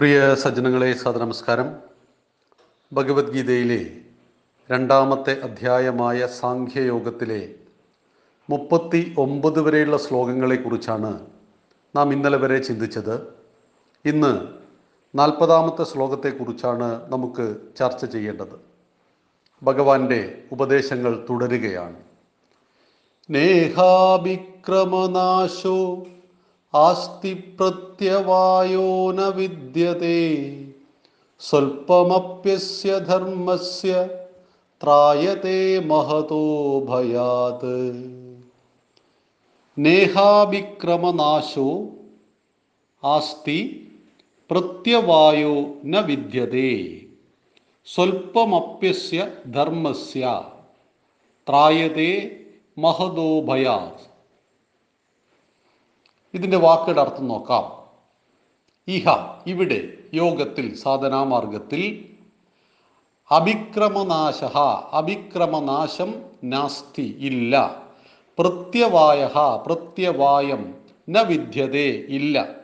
പ്രിയ സജ്ജനങ്ങളെ സദനമസ്കാരം ഭഗവത്ഗീതയിലെ രണ്ടാമത്തെ അധ്യായമായ സാഖ്യയോഗത്തിലെ മുപ്പത്തി ഒമ്പത് വരെയുള്ള ശ്ലോകങ്ങളെക്കുറിച്ചാണ് നാം ഇന്നലെ വരെ ചിന്തിച്ചത്. ഇന്ന് നാൽപ്പതാമത്തെ ശ്ലോകത്തെക്കുറിച്ചാണ് നമുക്ക് ചർച്ച ചെയ്യേണ്ടത്. ഭഗവാന്റെ ഉപദേശങ്ങൾ തുടരുകയാണ്. നേഹാഭിക്രമനാശോ ആസ്തി പ്രത്യവായോ ന വിദ്യത്തെ സ്വൽപ്പമപ്യസ്യ ധർമ്മസ്യ ത്രായത്തെ മഹതോ ഭയാത് നേഹാഭിക്രമനാശോ ആസ്തി പ്രത്യവായോ ന വിദ്യത്തെ സ്വൽപ്പമപ്യസ്യ ധർമ്മസ്യ ത്രായത്തെ മഹതോ ഭയാത് ഇതിന്റെ വാക്കുകളുടെ അർത്ഥം നോക്കാം. ഇഹ ഇവിടെ യോഗത്തിൽ സാധനാമാർഗത്തിൽ അഭിക്രമനാശ അഭിക്രമനാശം നാസ്തി ഇല്ല. പ്രത്യവായ പ്രത്യവായം ന വിദ്യതേ ഇല്ല.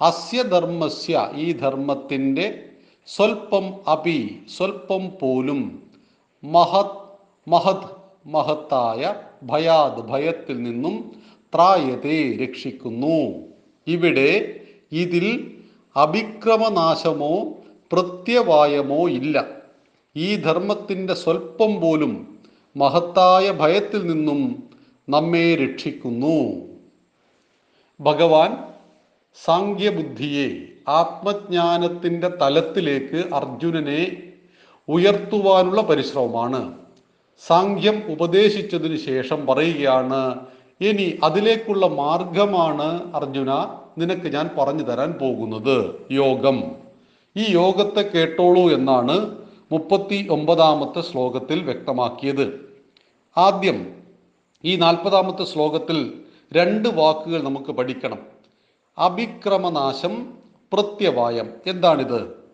അസ്യ ധർമ്മസ്യ ഈ ധർമ്മത്തിന്റെ സ്വൽപ്പം അപി സ്വൽപ്പം പോലും മഹത് മഹത് മഹത്തായ ഭയാത് ഭയത്തിൽ നിന്നും ത്രായത്തെ രക്ഷിക്കുന്നു. ഇവിടെ ഇതിൽ അഭിക്രമനാശമോ പ്രത്യവായമോ ഇല്ല. ഈ ധർമ്മത്തിന്റെ സ്വൽപ്പം പോലും മഹത്തായ ഭയത്തിൽ നിന്നും നമ്മെ രക്ഷിക്കുന്നു. ഭഗവാൻ സാങ്ക്യബുദ്ധിയെ ആത്മജ്ഞാനത്തിന്റെ തലത്തിലേക്ക് അർജുനനെ ഉയർത്തുവാനുള്ള പരിശ്രമമാണ്. സാങ്ക്യം ഉപദേശിച്ചതിന് ശേഷം പറയുകയാണ് ഇനി അതിലേക്കുള്ള മാർഗമാണ് അർജുന നിനക്ക് ഞാൻ പറഞ്ഞു തരാൻ പോകുന്നത്. യോഗം. ഈ യോഗത്തെ കേട്ടോളൂ എന്നാണ് മുപ്പത്തി ഒമ്പതാമത്തെ ശ്ലോകത്തിൽ വ്യക്തമാക്കിയത്. ആദ്യം ഈ നാൽപ്പതാമത്തെ ശ്ലോകത്തിൽ രണ്ട് വാക്കുകൾ നമുക്ക് പഠിക്കണം. അഭിക്രമനാശം പ്രത്യവായം. എന്താണിത്?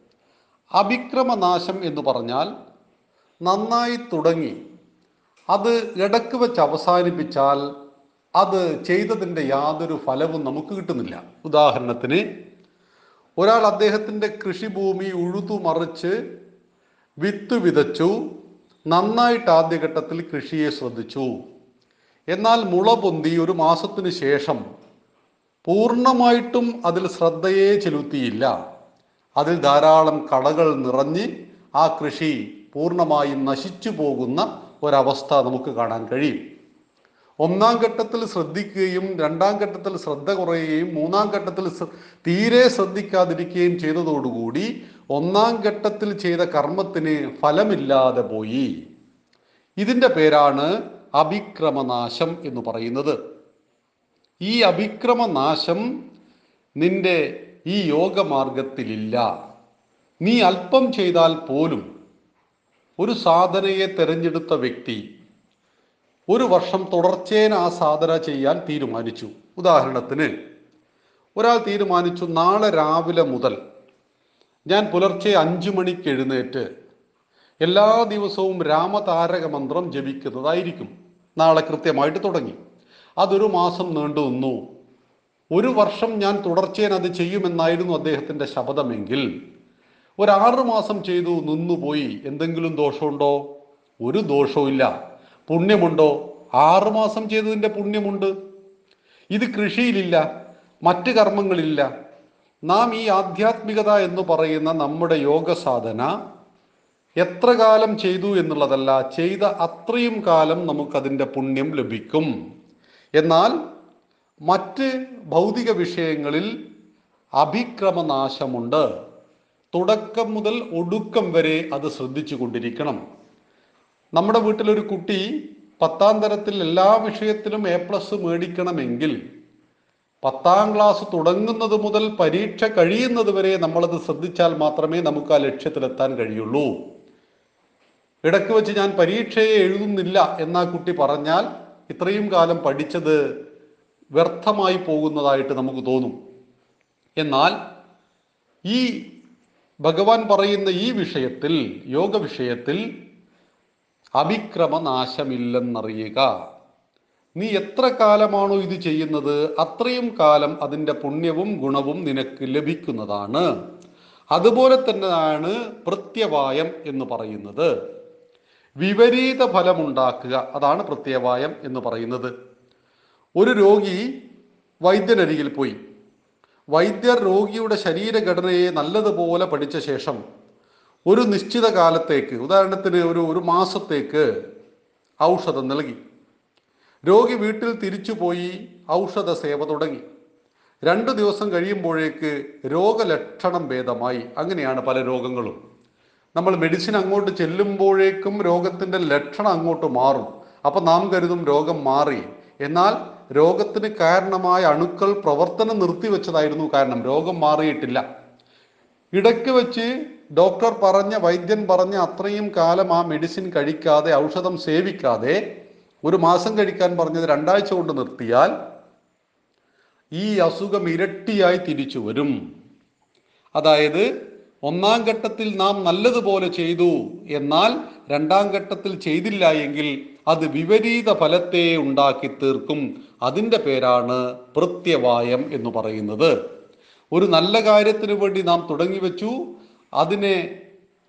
അഭിക്രമനാശം എന്ന് പറഞ്ഞാൽ നന്നായി തുടങ്ങി അത് ഇടയ്ക്ക് വെച്ച് അവസാനിപ്പിച്ചാൽ അത് ചെയ്തതിന്റെ യാതൊരു ഫലവും നമുക്ക് കിട്ടുന്നില്ല. ഉദാഹരണത്തിന് ഒരാൾ അദ്ദേഹത്തിന്റെ കൃഷിഭൂമി ഉഴുതു മറിച്ച് വിത്ത് വിതച്ചു നന്നായിട്ട് ആദ്യഘട്ടത്തിൽ കൃഷിയെ ശ്രദ്ധിച്ചു. എന്നാൽ മുള പൊന്തി ഒരു മാസത്തിനു ശേഷം പൂർണമായിട്ടും അതിൽ ശ്രദ്ധയെ ചെലുത്തിയില്ല. അതിൽ ധാരാളം കടകൾ നിറഞ്ഞ് ആ കൃഷി പൂർണമായും നശിച്ചു പോകുന്ന ഒരവസ്ഥ നമുക്ക് കാണാൻ കഴിയും. ഒന്നാം ഘട്ടത്തിൽ ശ്രദ്ധിക്കുകയും രണ്ടാം ഘട്ടത്തിൽ ശ്രദ്ധ കുറയുകയും മൂന്നാം ഘട്ടത്തിൽ തീരെ ശ്രദ്ധിക്കാതിരിക്കുകയും ചെയ്തതോടുകൂടി ഒന്നാം ഘട്ടത്തിൽ ചെയ്ത കർമ്മത്തിന് ഫലമില്ലാതെ പോയി. ഇതിന്റെ പേരാണ് അഭിക്രമനാശം എന്ന് പറയുന്നത്. ഈ അഭിക്രമനാശം നിന്റെ ഈ യോഗമാർഗത്തിലില്ല. നീ അല്പം ചെയ്താൽ പോലും ഒരു സാധനയെ തിരഞ്ഞെടുത്ത വ്യക്തി ഒരു വർഷം തുടർച്ചേന ആ സാധന ചെയ്യാൻ തീരുമാനിച്ചു. ഉദാഹരണത്തിന് ഒരാൾ തീരുമാനിച്ചു നാളെ രാവിലെ മുതൽ ഞാൻ പുലർച്ചെ അഞ്ചു മണിക്ക് എഴുന്നേറ്റ് എല്ലാ ദിവസവും രാമതാരക മന്ത്രം ജപിക്കുന്നതായിരിക്കും. നാളെ കൃത്യമായിട്ട് തുടങ്ങി. അതൊരു മാസം നീണ്ടു നിന്നു. ഒരു വർഷം ഞാൻ തുടർച്ചേന അത് ചെയ്യുമെന്നായിരുന്നു അദ്ദേഹത്തിന്റെ ശപഥമെങ്കിൽ ഒരു ആറ് മാസം ചെയ്തു നിന്നുപോയി. എന്തെങ്കിലും ദോഷമുണ്ടോ? ഒരു ദോഷവും പുണ്യമുണ്ടോ? ആറുമാസം ചെയ്തതിന്റെ പുണ്യമുണ്ട്. ഇത് കൃഷിയിലില്ല മറ്റ് കർമ്മങ്ങളില്ല. നാം ഈ ആധ്യാത്മികത എന്ന് പറയുന്ന നമ്മുടെ യോഗ സാധന എത്ര കാലം ചെയ്തു എന്നുള്ളതല്ല ചെയ്ത അത്രയും കാലം നമുക്കതിന്റെ പുണ്യം ലഭിക്കും. എന്നാൽ മറ്റ് ഭൗതിക വിഷയങ്ങളിൽ അഭിക്രമനാശമുണ്ട്. തുടക്കം മുതൽ ഒടുക്കം വരെ അത് ശ്രദ്ധിച്ചു കൊണ്ടിരിക്കണം. നമ്മുടെ വീട്ടിലൊരു കുട്ടി പത്താം തരത്തിൽ എല്ലാ വിഷയത്തിലും എ പ്ലസ് മേടിക്കണമെങ്കിൽ പത്താം ക്ലാസ് തുടങ്ങുന്നത് മുതൽ പരീക്ഷ കഴിയുന്നത് വരെ നമ്മളത് ശ്രദ്ധിച്ചാൽ മാത്രമേ നമുക്ക് ആ ലക്ഷ്യത്തിലെത്താൻ കഴിയുള്ളൂ. ഇടയ്ക്ക് വെച്ച് ഞാൻ പരീക്ഷയെ എഴുതുന്നില്ല എന്നാ കുട്ടി പറഞ്ഞാൽ ഇത്രയും കാലം പഠിച്ചത് വ്യർത്ഥമായി പോകുന്നതായിട്ട് നമുക്ക് തോന്നും. എന്നാൽ ഈ ഭഗവാൻ പറയുന്ന ഈ വിഷയത്തിൽ യോഗ വിഷയത്തിൽ അഭിക്രമനാശമില്ലെന്നറിയുക. നീ എത്ര കാലമാണോ ഇത് ചെയ്യുന്നത് അത്രയും കാലം അതിന്റെ പുണ്യവും ഗുണവും നിനക്ക് ലഭിക്കുന്നതാണ്. അതുപോലെ തന്നെയാണ് പ്രത്യവായം എന്ന് പറയുന്നത്. വിപരീത ഫലമുണ്ടാക്കുക അതാണ് പ്രത്യവായം എന്ന് പറയുന്നത്. ഒരു രോഗി വൈദ്യനരികിൽ പോയി. വൈദ്യർ രോഗിയുടെ ശരീരഘടനയെ നല്ലതുപോലെ പഠിച്ച ശേഷം ഒരു നിശ്ചിത കാലത്തേക്ക് ഉദാഹരണത്തിന് ഒരു ഒരു മാസത്തേക്ക് ഔഷധം നൽകി. രോഗി വീട്ടിൽ തിരിച്ചു പോയി ഔഷധ സേവ തുടങ്ങി. രണ്ട് ദിവസം കഴിയുമ്പോഴേക്ക് രോഗലക്ഷണം ഭേദമായി. അങ്ങനെയാണ് പല രോഗങ്ങളും. നമ്മൾ മെഡിസിൻ അങ്ങോട്ട് ചെല്ലുമ്പോഴേക്കും രോഗത്തിന്റെ ലക്ഷണം അങ്ങോട്ട് മാറും. അപ്പം നാം കരുതും രോഗം മാറി. എന്നാൽ രോഗത്തിന് കാരണമായ അണുക്കൾ പ്രവർത്തനം നിർത്തിവെച്ചതായിരുന്നു കാരണം. രോഗം മാറിയിട്ടില്ല. ഇടയ്ക്ക് വെച്ച് ഡോക്ടർ പറഞ്ഞ വൈദ്യൻ പറഞ്ഞ അത്രയും കാലം ആ മെഡിസിൻ കഴിക്കാതെ ഔഷധം സേവിക്കാതെ ഒരു മാസം കഴിക്കാൻ പറഞ്ഞത് രണ്ടാഴ്ച കൊണ്ട് നിർത്തിയാൽ ഈ അസുഖം ഇരട്ടിയായി തിരിച്ചു വരും. അതായത് ഒന്നാം ഘട്ടത്തിൽ നാം നല്ലതുപോലെ ചെയ്തു എന്നാൽ രണ്ടാം ഘട്ടത്തിൽ ചെയ്തില്ല എങ്കിൽ അത് വിപരീത ഫലത്തെ ഉണ്ടാക്കി തീർക്കും. അതിന്റെ പേരാണ് പ്രത്യവായം എന്ന് പറയുന്നത്. ഒരു നല്ല കാര്യത്തിന് വേണ്ടി നാം തുടങ്ങി വെച്ചു. അതിനെ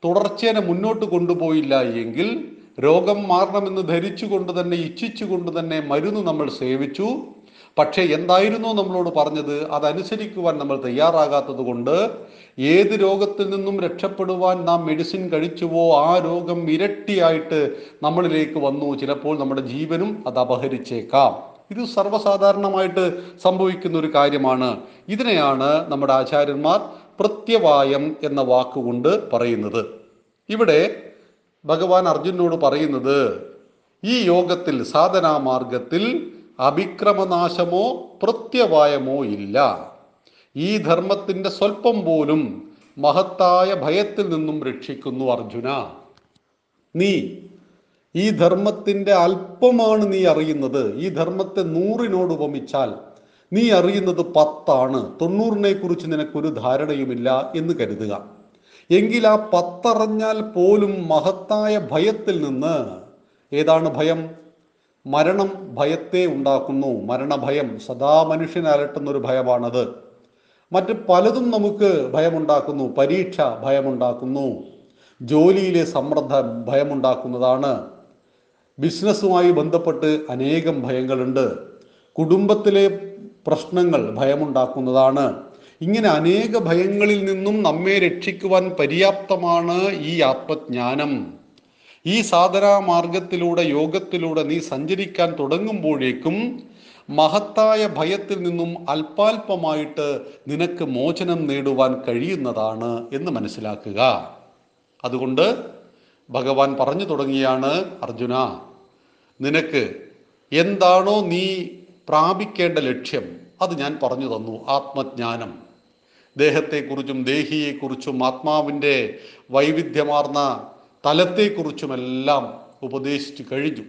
തുടർച്ചേനെ മുന്നോട്ട് കൊണ്ടുപോയില്ല എങ്കിൽ രോഗം മാറണമെന്ന് ധരിച്ചുകൊണ്ട് തന്നെ ഇച്ഛിച്ചുകൊണ്ട് തന്നെ മരുന്ന് നമ്മൾ സേവിച്ചു. പക്ഷേ എന്തായിരുന്നു നമ്മളോട് പറഞ്ഞത്? അതനുസരിക്കുവാൻ നമ്മൾ തയ്യാറാകാത്തത് കൊണ്ട് ഏത് രോഗത്തിൽ നിന്നും രക്ഷപ്പെടുവാൻ നാം മെഡിസിൻ കഴിച്ചുവോ ആ രോഗം ഇരട്ടിയായിട്ട് നമ്മളിലേക്ക് വന്നു. ചിലപ്പോൾ നമ്മുടെ ജീവനും അത് അപഹരിച്ചേക്കാം. ഇത് സർവസാധാരണമായിട്ട് സംഭവിക്കുന്ന ഒരു കാര്യമാണ്. ഇതിനെയാണ് നമ്മുടെ ആചാര്യന്മാർ പ്രത്യവായം എന്ന വാക്കുകൊണ്ട് പറയുന്നത്. ഇവിടെ ഭഗവാൻ അർജുനോട് പറയുന്നത് ഈ യോഗത്തിൽ സാധനാമാർഗത്തിൽ അഭിക്രമനാശമോ പ്രത്യവായമോ ഇല്ല. ഈ ധർമ്മത്തിന്റെ സ്വല്പം പോലും മഹത്തായ ഭയത്തിൽ നിന്നും രക്ഷിക്കുന്നു അർജുന. നീ ഈ ധർമ്മത്തിന്റെ അല്പമാണ് നീ അറിയുന്നത്. ഈ ധർമ്മത്തെ നൂറിനോട് ഉപമിച്ചാൽ നീ അറിയുന്നത് പത്താണ്. തൊണ്ണൂറിനെ കുറിച്ച് നിനക്കൊരു ധാരണയുമില്ല എന്ന് കരുതുക. എങ്കിൽ ആ പത്തറിഞ്ഞാൽ പോലും മഹത്തായ ഭയത്തിൽ നിന്ന് ഏതാണ് ഭയം? മരണം ഭയത്തെ ഉണ്ടാക്കുന്നു. മരണഭയം സദാ മനുഷ്യനെ അലട്ടുന്ന ഒരു ഭയമാണത്. മറ്റ് പലതും നമുക്ക് ഭയമുണ്ടാക്കുന്നു. പരീക്ഷ ഭയമുണ്ടാക്കുന്നു. ജോലിയിലെ സമ്മർദ്ദം ഭയമുണ്ടാക്കുന്നതാണ്. ബിസിനസ്സുമായി ബന്ധപ്പെട്ട് അനേകം ഭയങ്ങളുണ്ട്. കുടുംബത്തിലെ പ്രശ്നങ്ങൾ ഭയമുണ്ടാക്കുന്നതാണ്. ഇങ്ങനെ അനേക ഭയങ്ങളിൽ നിന്നും നമ്മെ രക്ഷിക്കുവാൻ പര്യാപ്തമാണ് ഈ ആത്മജ്ഞാനം. ഈ സാധനാ മാർഗത്തിലൂടെ യോഗത്തിലൂടെ നീ സഞ്ചരിക്കാൻ തുടങ്ങുമ്പോഴേക്കും മഹത്തായ ഭയത്തിൽ നിന്നും അല്പാൽപമായിട്ട് നിനക്ക് മോചനം നേടുവാൻ കഴിയുന്നതാണ് എന്ന് മനസ്സിലാക്കുക. അതുകൊണ്ട് ഭഗവാൻ പറഞ്ഞു തുടങ്ങിയാണ് അർജുന നിനക്ക് എന്താണോ നീ പ്രാപിക്കേണ്ട ലക്ഷ്യം അത് ഞാൻ പറഞ്ഞു തന്നു ആത്മജ്ഞാനം. ദേഹത്തെക്കുറിച്ചും ദേഹിയെക്കുറിച്ചും ആത്മാവിന്റെ വൈവിധ്യമാർന്ന തലത്തെക്കുറിച്ചുമെല്ലാം ഉപദേശിച്ചു കഴിഞ്ഞു.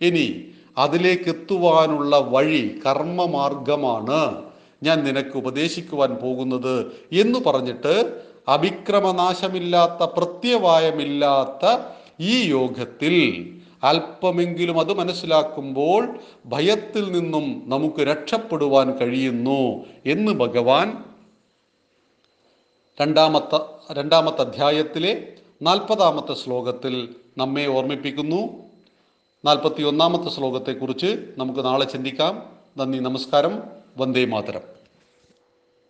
ഇനി അതിലേക്ക് എത്തുവാനുള്ള വഴി കർമ്മമാർഗമാണ് ഞാൻ നിനക്ക് ഉപദേശിക്കുവാൻ പോകുന്നത് എന്ന് പറഞ്ഞിട്ട് അഭിക്രമനാശമില്ലാത്ത പ്രത്യവായമില്ലാത്ത ഈ യോഗത്തിൽ അല്പമെങ്കിലും അത് മനസ്സിലാക്കുമ്പോൾ ഭയത്തിൽ നിന്നും നമുക്ക് രക്ഷപ്പെടുവാൻ കഴിയുന്നു എന്ന് ഭഗവാൻ രണ്ടാമത്തെ രണ്ടാമത്തെ അധ്യായത്തിലെ നാൽപ്പതാമത്തെ ശ്ലോകത്തിൽ നമ്മെ ഓർമ്മിപ്പിക്കുന്നു. നാൽപ്പത്തി ഒന്നാമത്തെ ശ്ലോകത്തെക്കുറിച്ച് നമുക്ക് നാളെ ചിന്തിക്കാം. നന്ദി നമസ്കാരം. വന്ദേ മാതരം.